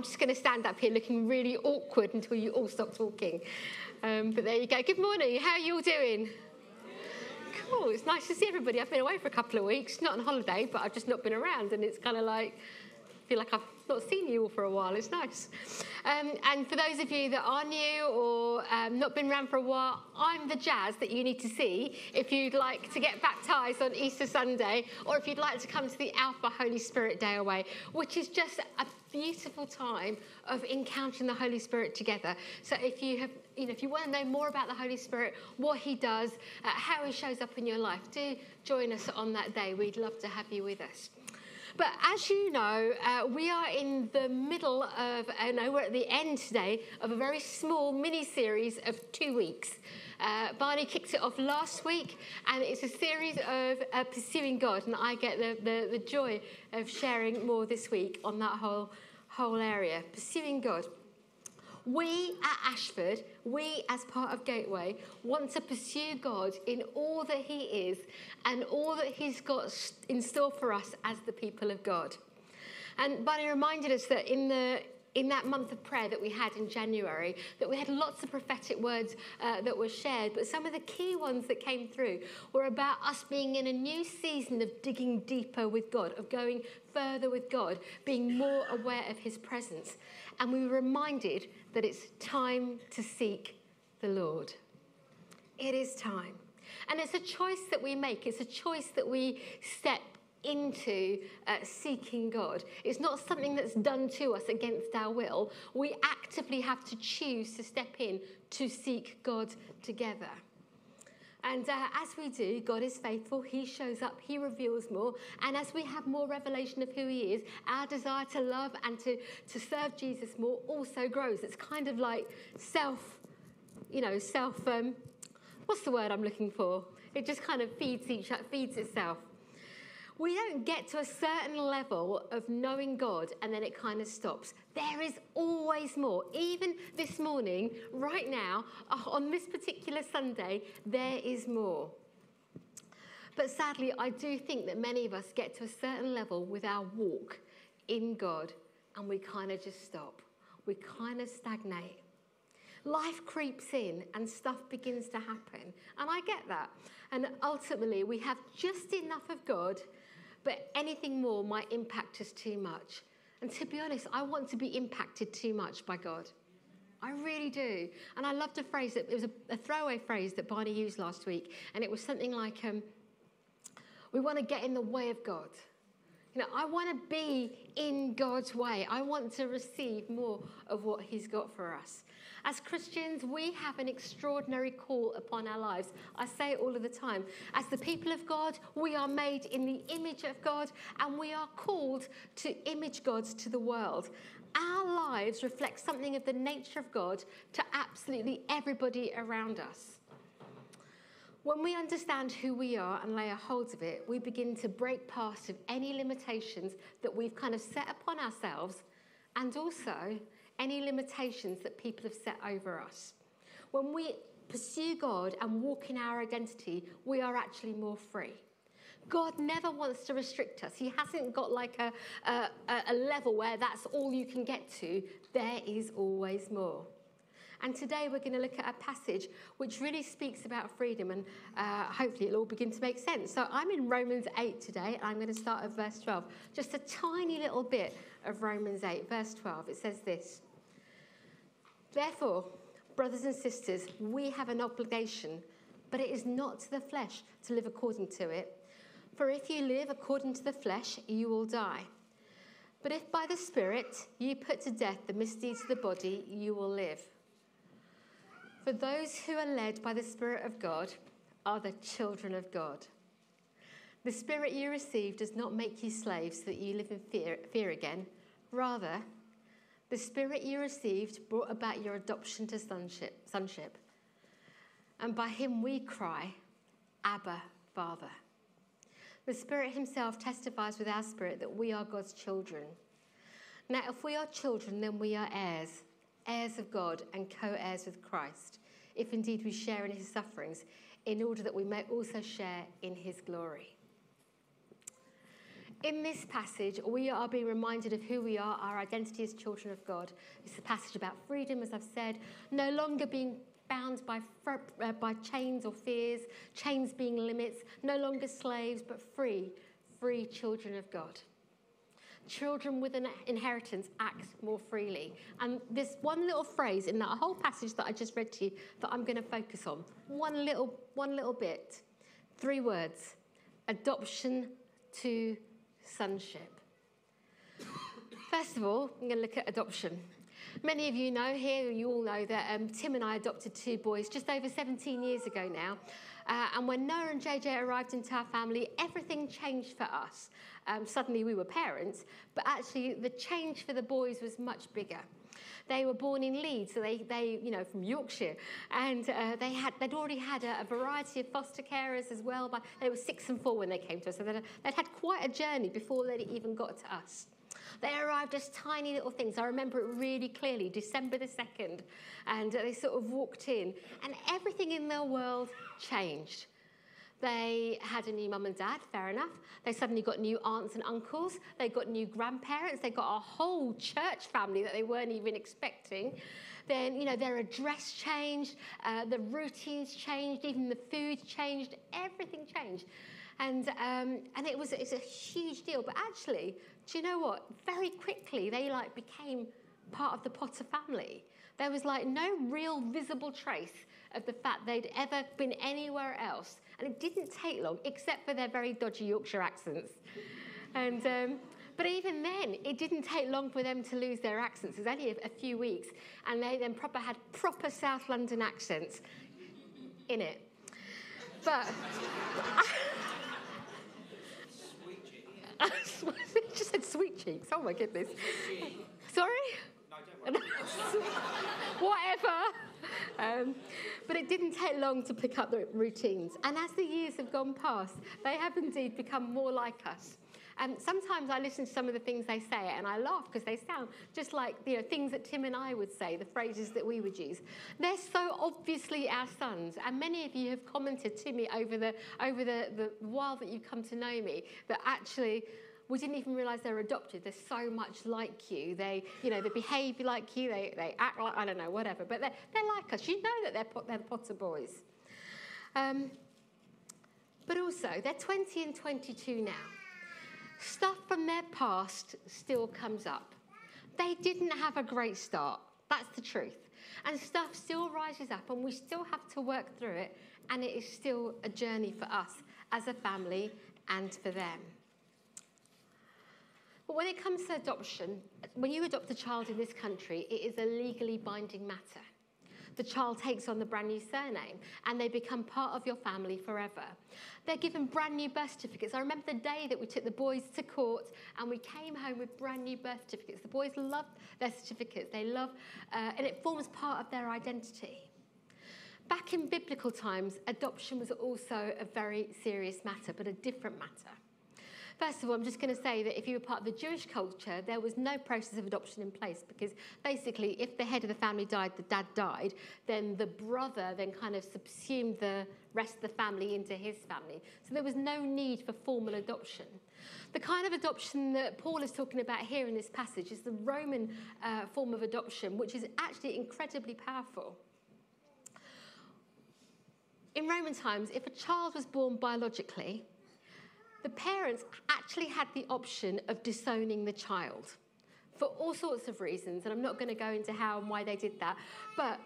I'm just going to stand up here looking really awkward until you all stop talking. Um, but there you go. Good morning. How are you all doing? Cool. It's nice to see everybody. I've been away for a couple of weeks, not on holiday, but I've just not been around, and it's kind of like feel like I've not seen you all for a while. It's nice. Um, and for those of you that are new or um, not been around for a while, I'm the jazz that you need to see if you'd like to get baptized on Easter Sunday or if you'd like to come to the Alpha Holy Spirit Day Away, which is just a beautiful time of encountering the Holy Spirit together. So if you have, you know, if you want to know more about the Holy Spirit, what He does, uh, how He shows up in your life, do join us on that day. We'd love to have you with us. But as you know, uh, we are in the middle of, uh, no, we're at the end today of a very small mini series of two weeks. Uh, Barney kicked it off last week, and it's a series of uh, pursuing God, and I get the, the, the joy of sharing more this week on that whole, whole area. Pursuing God. We at Ashford, we as part of Gateway, want to pursue God in all that He is and all that He's got in store for us as the people of God. And Barney reminded us that in the in that month of prayer that we had in January, that we had lots of prophetic words uh, that were shared, but some of the key ones that came through were about us being in a new season of digging deeper with God, of going further with God, being more aware of His presence. And we were reminded that it's time to seek the Lord. It is time. And it's a choice that we make, it's a choice that we step into uh, seeking God. It's not something that's done to us against our will. We actively have to choose to step in to seek God together. And uh, as we do, God is faithful. He shows up, He reveals more. And as we have more revelation of who He is, our desire to love and to, to serve Jesus more also grows. It's kind of like self, you know, self, um, what's the word I'm looking for? It just kind of feeds each feeds itself we don't get to a certain level of knowing God and then it kind of stops. There is always more. Even this morning, right now, uh, on this particular Sunday, there is more. But sadly, I do think that many of us get to a certain level with our walk in God and we kind of just stop. We kind of stagnate. Life creeps in and stuff begins to happen. And I get that. And ultimately, we have just enough of God but anything more might impact us too much. And to be honest, I want to be impacted too much by God. I really do. And I loved a phrase that it was a, a throwaway phrase that Barney used last week, and it was something like, um, "We want to get in the way of God." You know, I want to be in God's way. I want to receive more of what He's got for us. As Christians, we have an extraordinary call upon our lives. I say it all of the time. As the people of God, we are made in the image of God and we are called to image God to the world. Our lives reflect something of the nature of God to absolutely everybody around us. When we understand who we are and lay a hold of it, we begin to break past of any limitations that we've kind of set upon ourselves and also any limitations that people have set over us. When we pursue God and walk in our identity, we are actually more free. God never wants to restrict us. He hasn't got like a, a, a, level where that's all you can get to. There is always more. And today we're going to look at a passage which really speaks about freedom, and uh, hopefully it'll all begin to make sense. So I'm in Romans 8 today, and I'm going to start at verse 12. Just a tiny little bit of Romans 8, verse 12. It says this Therefore, brothers and sisters, we have an obligation, but it is not to the flesh to live according to it. For if you live according to the flesh, you will die. But if by the Spirit you put to death the misdeeds of the body, you will live. For those who are led by the Spirit of God are the children of God. The Spirit you received does not make you slaves so that you live in fear, fear again. Rather, the Spirit you received brought about your adoption to sonship, sonship. And by him we cry, Abba, Father. The Spirit Himself testifies with our spirit that we are God's children. Now, if we are children, then we are heirs, heirs of God and co heirs with Christ, if indeed we share in His sufferings, in order that we may also share in His glory. In this passage, we are being reminded of who we are, our identity as children of God. It's a passage about freedom, as I've said, no longer being bound by, uh, by chains or fears, chains being limits, no longer slaves, but free, free children of God. Children with an inheritance act more freely. And this one little phrase in that whole passage that I just read to you that I'm going to focus on. One little, one little bit. Three words adoption to sonship. First of all, I'm going to look at adoption. Many of you know here, you all know that um, Tim and I adopted two boys just over 17 years ago now. Uh, and when Noah and JJ arrived into our family, everything changed for us. Um, suddenly we were parents, but actually the change for the boys was much bigger. They were born in Leeds, so they, they you know, from Yorkshire, and uh, they had, they'd already had a, a, variety of foster carers as well. But they were six and four when they came to us, so they'd, they'd had quite a journey before they even got to us. They arrived as tiny little things. I remember it really clearly, December the 2nd, and they sort of walked in, and everything in their world changed. They had a new mum and dad, fair enough. They suddenly got new aunts and uncles. They got new grandparents. They got a whole church family that they weren't even expecting. Then, you know, their address changed, uh, the routines changed, even the food changed, everything changed. And, um, and it was it's a huge deal. But actually, do you know what? Very quickly, they like became part of the Potter family. There was like no real visible trace of the fact they'd ever been anywhere else. And it didn't take long, except for their very dodgy Yorkshire accents. And, um, but even then, it didn't take long for them to lose their accents. It was only a, few weeks. And they then proper had proper South London accents in it. But. just said sweet cheeks. Oh my goodness. Sorry? No, Whatever. Um, but it didn't take long to pick up the routines. And as the years have gone past, they have indeed become more like us. And sometimes I listen to some of the things they say and I laugh because they sound just like you know, things that Tim and I would say, the phrases that we would use. They're so obviously our sons. And many of you have commented to me over the, over the, the while that you've come to know me that actually we didn't even realize they're adopted. They're so much like you. They, you know, they behave like you. They, they act like, I don't know, whatever. But they're, they're like us. You know that they're, they're the Potter boys. Um, but also, they're 20 and 22 now. Stuff from their past still comes up. They didn't have a great start. That's the truth. And stuff still rises up, and we still have to work through it. And it is still a journey for us as a family and for them. But when it comes to adoption, when you adopt a child in this country, it is a legally binding matter. The child takes on the brand new surname and they become part of your family forever. They're given brand new birth certificates. I remember the day that we took the boys to court and we came home with brand new birth certificates. The boys love their certificates, they love, uh, and it forms part of their identity. Back in biblical times, adoption was also a very serious matter, but a different matter. First of all, I'm just going to say that if you were part of the Jewish culture, there was no process of adoption in place because basically, if the head of the family died, the dad died, then the brother then kind of subsumed the rest of the family into his family. So there was no need for formal adoption. The kind of adoption that Paul is talking about here in this passage is the Roman uh, form of adoption, which is actually incredibly powerful. In Roman times, if a child was born biologically, the parents actually had the option of disowning the child for all sorts of reasons, and I'm not going to go into how and why they did that, but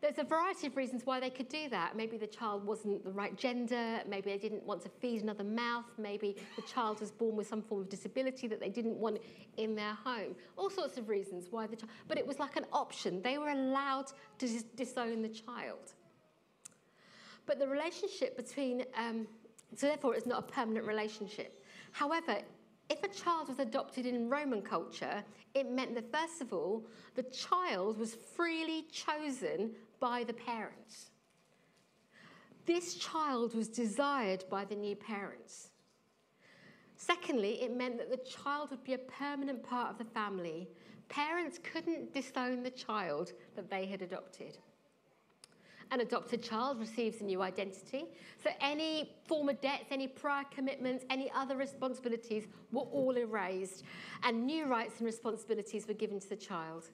there's a variety of reasons why they could do that. Maybe the child wasn't the right gender, maybe they didn't want to feed another mouth, maybe the child was born with some form of disability that they didn't want in their home. All sorts of reasons why the child, but it was like an option. They were allowed to dis- disown the child. But the relationship between um, so therefore, it's not a permanent relationship. However, if a child was adopted in Roman culture, it meant that, first of all, the child was freely chosen by the parents. This child was desired by the new parents. Secondly, it meant that the child would be a permanent part of the family. Parents couldn't disown the child that they had adopted. An adopted child receives a new identity. So any former debts, any prior commitments, any other responsibilities were all erased, and new rights and responsibilities were given to the child.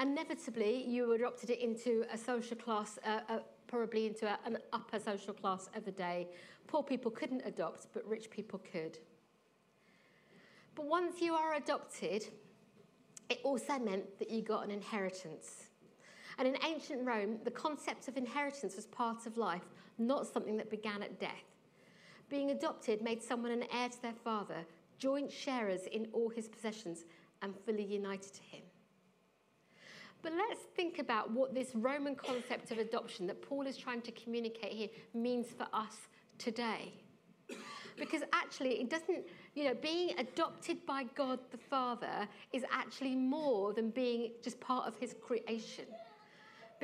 Inevitably, you adopted it into a social class, uh, uh, probably into a, an upper social class of the day. Poor people couldn't adopt, but rich people could. But once you are adopted, it also meant that you got an inheritance. And in ancient Rome, the concept of inheritance was part of life, not something that began at death. Being adopted made someone an heir to their father, joint sharers in all his possessions, and fully united to him. But let's think about what this Roman concept of adoption that Paul is trying to communicate here means for us today. Because actually, it doesn't, you know, being adopted by God the Father is actually more than being just part of his creation.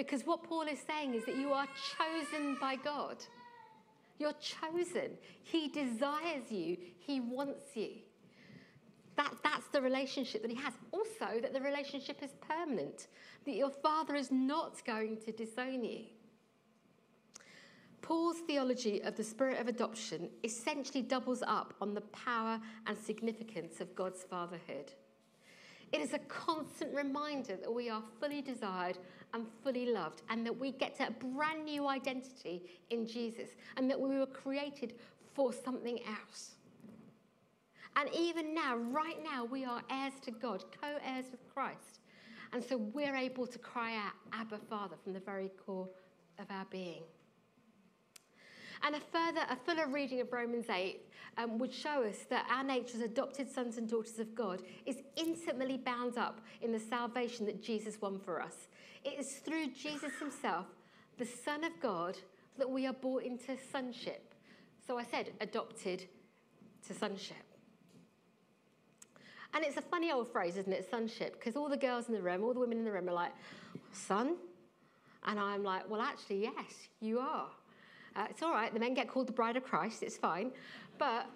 Because what Paul is saying is that you are chosen by God. You're chosen. He desires you, He wants you. That, that's the relationship that He has. Also, that the relationship is permanent, that your Father is not going to disown you. Paul's theology of the spirit of adoption essentially doubles up on the power and significance of God's fatherhood. It is a constant reminder that we are fully desired and fully loved, and that we get a brand new identity in Jesus, and that we were created for something else. And even now, right now, we are heirs to God, co heirs with Christ. And so we're able to cry out, Abba, Father, from the very core of our being. And a further, a fuller reading of Romans 8 um, would show us that our nature as adopted sons and daughters of God is intimately bound up in the salvation that Jesus won for us. It is through Jesus himself, the Son of God, that we are brought into sonship. So I said adopted to sonship. And it's a funny old phrase, isn't it? Sonship. Because all the girls in the room, all the women in the room are like, son? And I'm like, well, actually, yes, you are. Uh, it's all right, the men get called the bride of Christ, it's fine. But,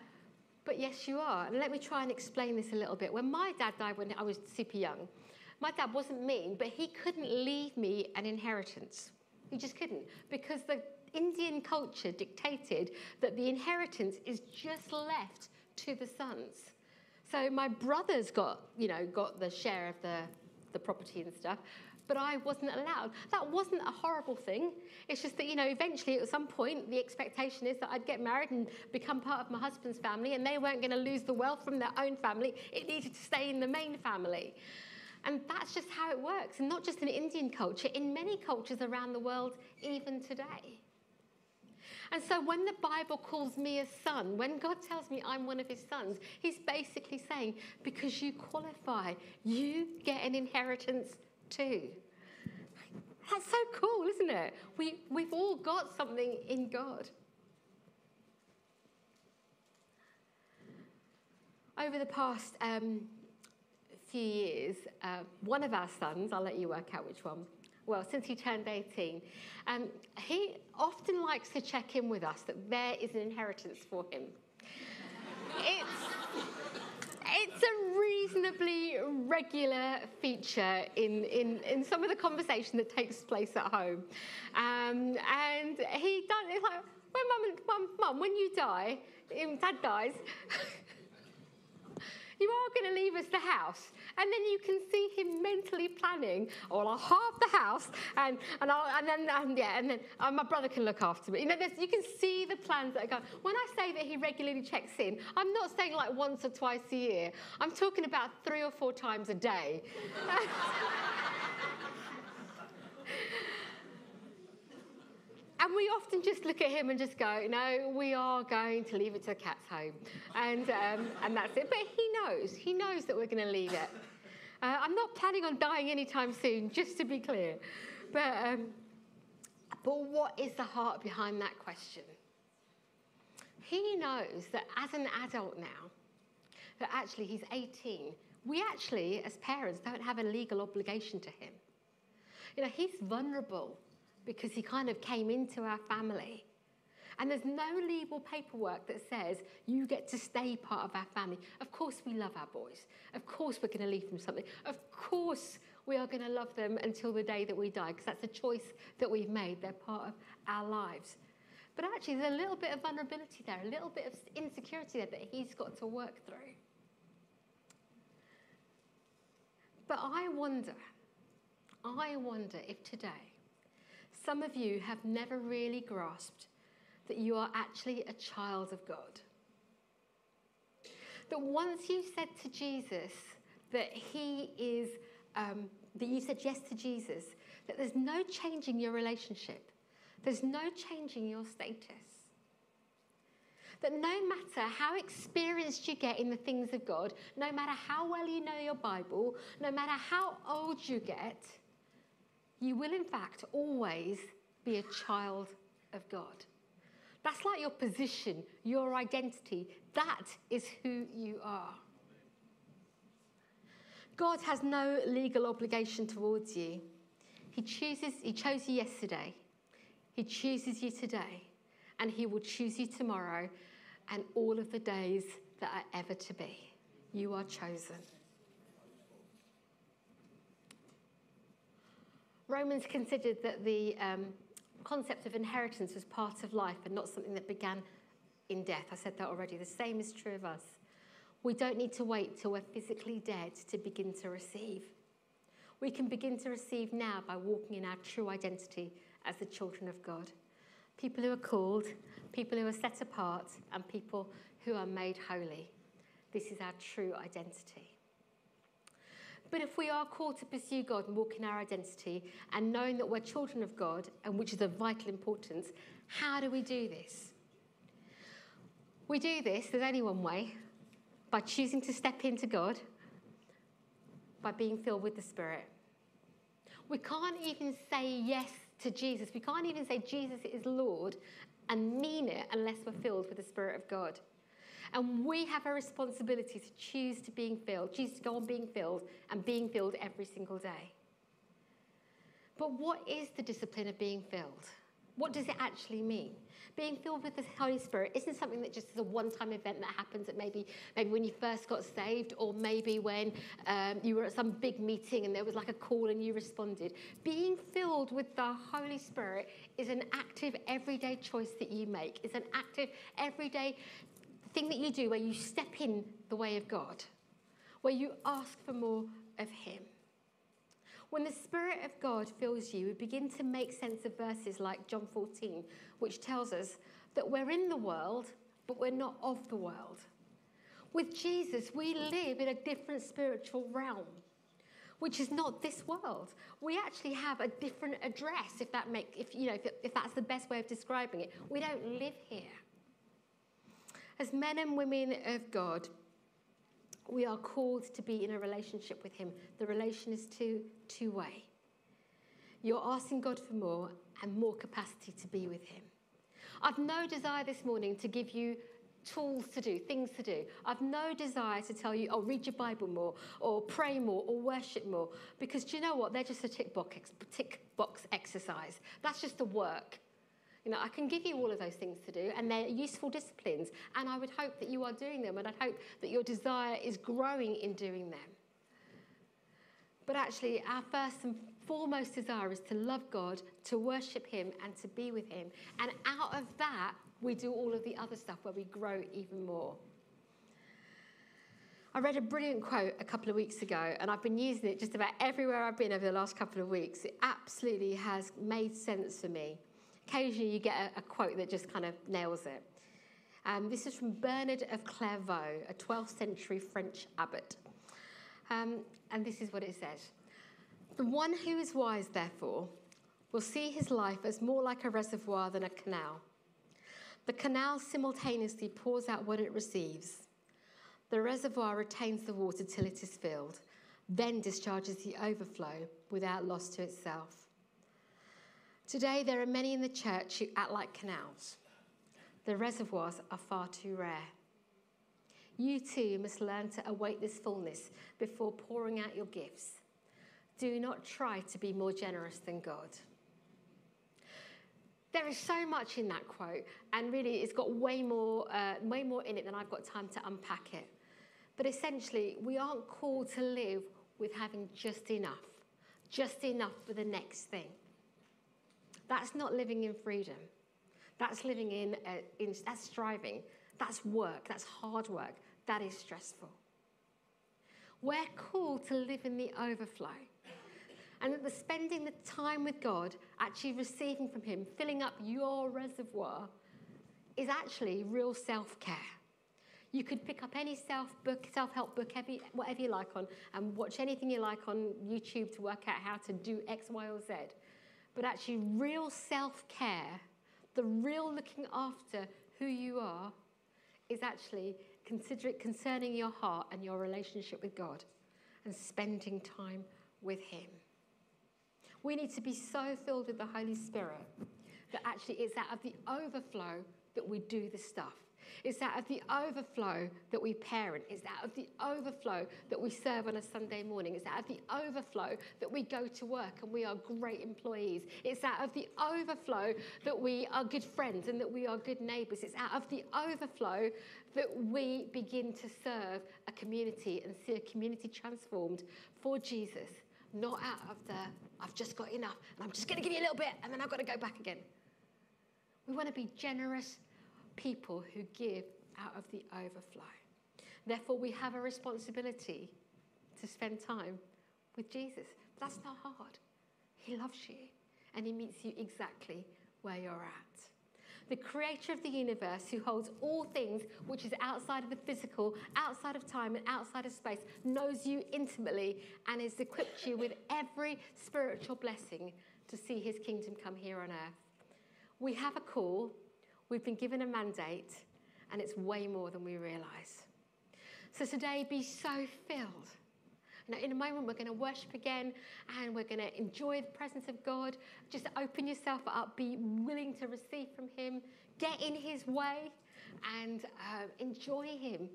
but yes, you are. And let me try and explain this a little bit. When my dad died when I was super young, my dad wasn't mean, but he couldn't leave me an inheritance. He just couldn't. Because the Indian culture dictated that the inheritance is just left to the sons. So my brothers got, you know, got the share of the, the property and stuff, but I wasn't allowed. That wasn't a horrible thing. It's just that, you know, eventually at some point, the expectation is that I'd get married and become part of my husband's family, and they weren't going to lose the wealth from their own family. It needed to stay in the main family. And that's just how it works, and not just in Indian culture, in many cultures around the world, even today. And so when the Bible calls me a son, when God tells me I'm one of his sons, he's basically saying, because you qualify, you get an inheritance too. That's so cool, isn't it? We, we've all got something in God. Over the past um, few years, uh, one of our sons, I'll let you work out which one, well, since he turned 18, um, he often likes to check in with us that there is an inheritance for him. it's, it's a reasonably regular feature in, in, in some of the conversation that takes place at home. Um, and he does, it's like, when mum, mum, mum, when you die, dad dies, you are going to leave us the house. And then you can see him mentally planning, oh, I'll halve the house, and, and, I'll, and then, um, yeah, and then uh, my brother can look after me. You know, you can see the plans that are going. When I say that he regularly checks in, I'm not saying like once or twice a year. I'm talking about three or four times a day. And we often just look at him and just go, no, we are going to leave it to the cat's home. And, um, and that's it. But he knows. He knows that we're going to leave it. Uh, I'm not planning on dying anytime soon, just to be clear. But, um, but what is the heart behind that question? He knows that as an adult now, that actually he's 18, we actually, as parents, don't have a legal obligation to him. You know, he's vulnerable because he kind of came into our family. And there's no legal paperwork that says you get to stay part of our family. Of course, we love our boys. Of course, we're going to leave them something. Of course, We are going to love them until the day that we die because that's a choice that we've made. They're part of our lives. But actually, there's a little bit of vulnerability there, a little bit of insecurity there that he's got to work through. But I wonder, I wonder if today some of you have never really grasped that you are actually a child of God. That once you said to Jesus that he is, um, that you said yes to Jesus, that there's no changing your relationship, there's no changing your status. That no matter how experienced you get in the things of God, no matter how well you know your Bible, no matter how old you get, you will in fact always be a child of God. That's like your position, your identity. That is who you are. God has no legal obligation towards you. He chooses, he chose you yesterday. He chooses you today. And he will choose you tomorrow and all of the days that are ever to be. You are chosen. Romans considered that the um, concept of inheritance was part of life and not something that began in death. I said that already. The same is true of us. We don't need to wait till we're physically dead to begin to receive. We can begin to receive now by walking in our true identity as the children of God. People who are called, people who are set apart, and people who are made holy. This is our true identity. But if we are called to pursue God and walk in our identity and knowing that we're children of God, and which is of vital importance, how do we do this? We do this, there's only one way by choosing to step into God, by being filled with the Spirit. We can't even say yes to Jesus. We can't even say Jesus is Lord and mean it unless we're filled with the Spirit of God. And we have a responsibility to choose to being filled, choose to go on being filled and being filled every single day. But what is the discipline of being filled? What does it actually mean? Being filled with the Holy Spirit isn't something that just is a one-time event that happens at maybe maybe when you first got saved, or maybe when um, you were at some big meeting and there was like a call and you responded. Being filled with the Holy Spirit is an active, everyday choice that you make. It's an active, everyday thing that you do where you step in the way of God, where you ask for more of Him. When the Spirit of God fills you, we begin to make sense of verses like John 14, which tells us that we're in the world, but we're not of the world. With Jesus, we live in a different spiritual realm, which is not this world. We actually have a different address, if that make, if you know, if, if that's the best way of describing it. We don't live here. As men and women of God, we are called to be in a relationship with Him. The relation is two, two way. You're asking God for more and more capacity to be with Him. I've no desire this morning to give you tools to do, things to do. I've no desire to tell you, oh, read your Bible more, or pray more, or worship more, because do you know what? They're just a tick box, tick box exercise. That's just the work. You know, I can give you all of those things to do, and they're useful disciplines, and I would hope that you are doing them, and I'd hope that your desire is growing in doing them. But actually, our first and foremost desire is to love God, to worship Him, and to be with Him. And out of that, we do all of the other stuff where we grow even more. I read a brilliant quote a couple of weeks ago, and I've been using it just about everywhere I've been over the last couple of weeks. It absolutely has made sense for me occasionally you get a, a quote that just kind of nails it. Um, this is from Bernard of Clairvaux, a 12th century French abbot. Um, and this is what it says The one who is wise, therefore, will see his life as more like a reservoir than a canal. The canal simultaneously pours out what it receives. The reservoir retains the water till it is filled, then discharges the overflow without loss to itself. Today, there are many in the church who act like canals. The reservoirs are far too rare. You too must learn to await this fullness before pouring out your gifts. Do not try to be more generous than God. There is so much in that quote, and really, it's got way more, uh, way more in it than I've got time to unpack it. But essentially, we aren't called to live with having just enough. just enough for the next thing. That's not living in freedom. That's living in, uh, in that's striving. That's work. That's hard work. That is stressful. We're called to live in the overflow. And that the spending the time with God, actually receiving from Him, filling up your reservoir, is actually real self care. You could pick up any self book, self help book, every, whatever you like on, and watch anything you like on YouTube to work out how to do X, Y, or Z. But actually, real self care, the real looking after who you are, is actually concerning your heart and your relationship with God and spending time with Him. We need to be so filled with the Holy Spirit that actually it's out of the overflow that we do the stuff. It's out of the overflow that we parent. It's out of the overflow that we serve on a Sunday morning. It's out of the overflow that we go to work and we are great employees. It's out of the overflow that we are good friends and that we are good neighbours. It's out of the overflow that we begin to serve a community and see a community transformed for Jesus, not out of the, I've just got enough and I'm just going to give you a little bit and then I've got to go back again. We want to be generous people who give out of the overflow. Therefore, we have a responsibility to spend time with Jesus. That's not hard. He loves you and He meets you exactly where you're at. The creator of the universe, who holds all things which is outside of the physical, outside of time, and outside of space, knows you intimately and has equipped you with every spiritual blessing to see His kingdom come here on earth. We have a call We've been given a mandate, and it's way more than we realize. So today, be so filled. Now, in a moment, we're going to worship again and we're going to enjoy the presence of God. Just open yourself up, be willing to receive from Him, get in His way, and uh, enjoy Him.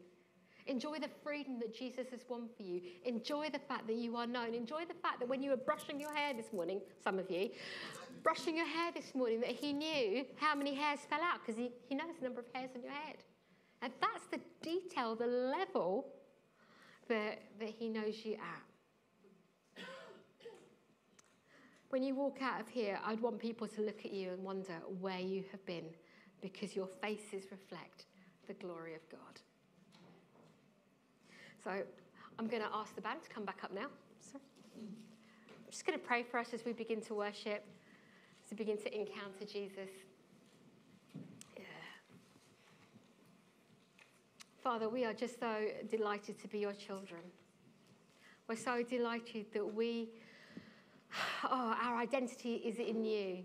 Enjoy the freedom that Jesus has won for you. Enjoy the fact that you are known. Enjoy the fact that when you were brushing your hair this morning, some of you, brushing your hair this morning, that He knew how many hairs fell out because he, he knows the number of hairs on your head. And that's the detail, the level that, that He knows you at. When you walk out of here, I'd want people to look at you and wonder where you have been because your faces reflect the glory of God. So I'm going to ask the band to come back up now. Sorry. I'm just going to pray for us as we begin to worship, we begin to encounter Jesus. Yeah. Father, we are just so delighted to be your children. We're so delighted that we, oh, our identity is in you.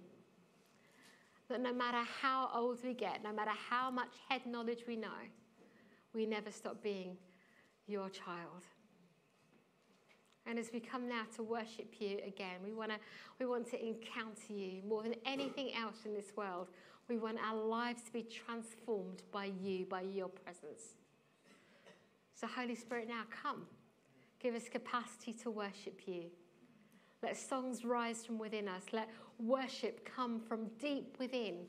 That no matter how old we get, no matter how much head knowledge we know, we never stop being your child. And as we come now to worship you again, we, wanna, we want to encounter you more than anything else in this world. We want our lives to be transformed by you, by your presence. So, Holy Spirit, now come. Give us capacity to worship you. Let songs rise from within us. Let worship come from deep within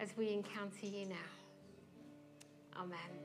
as we encounter you now. Amen.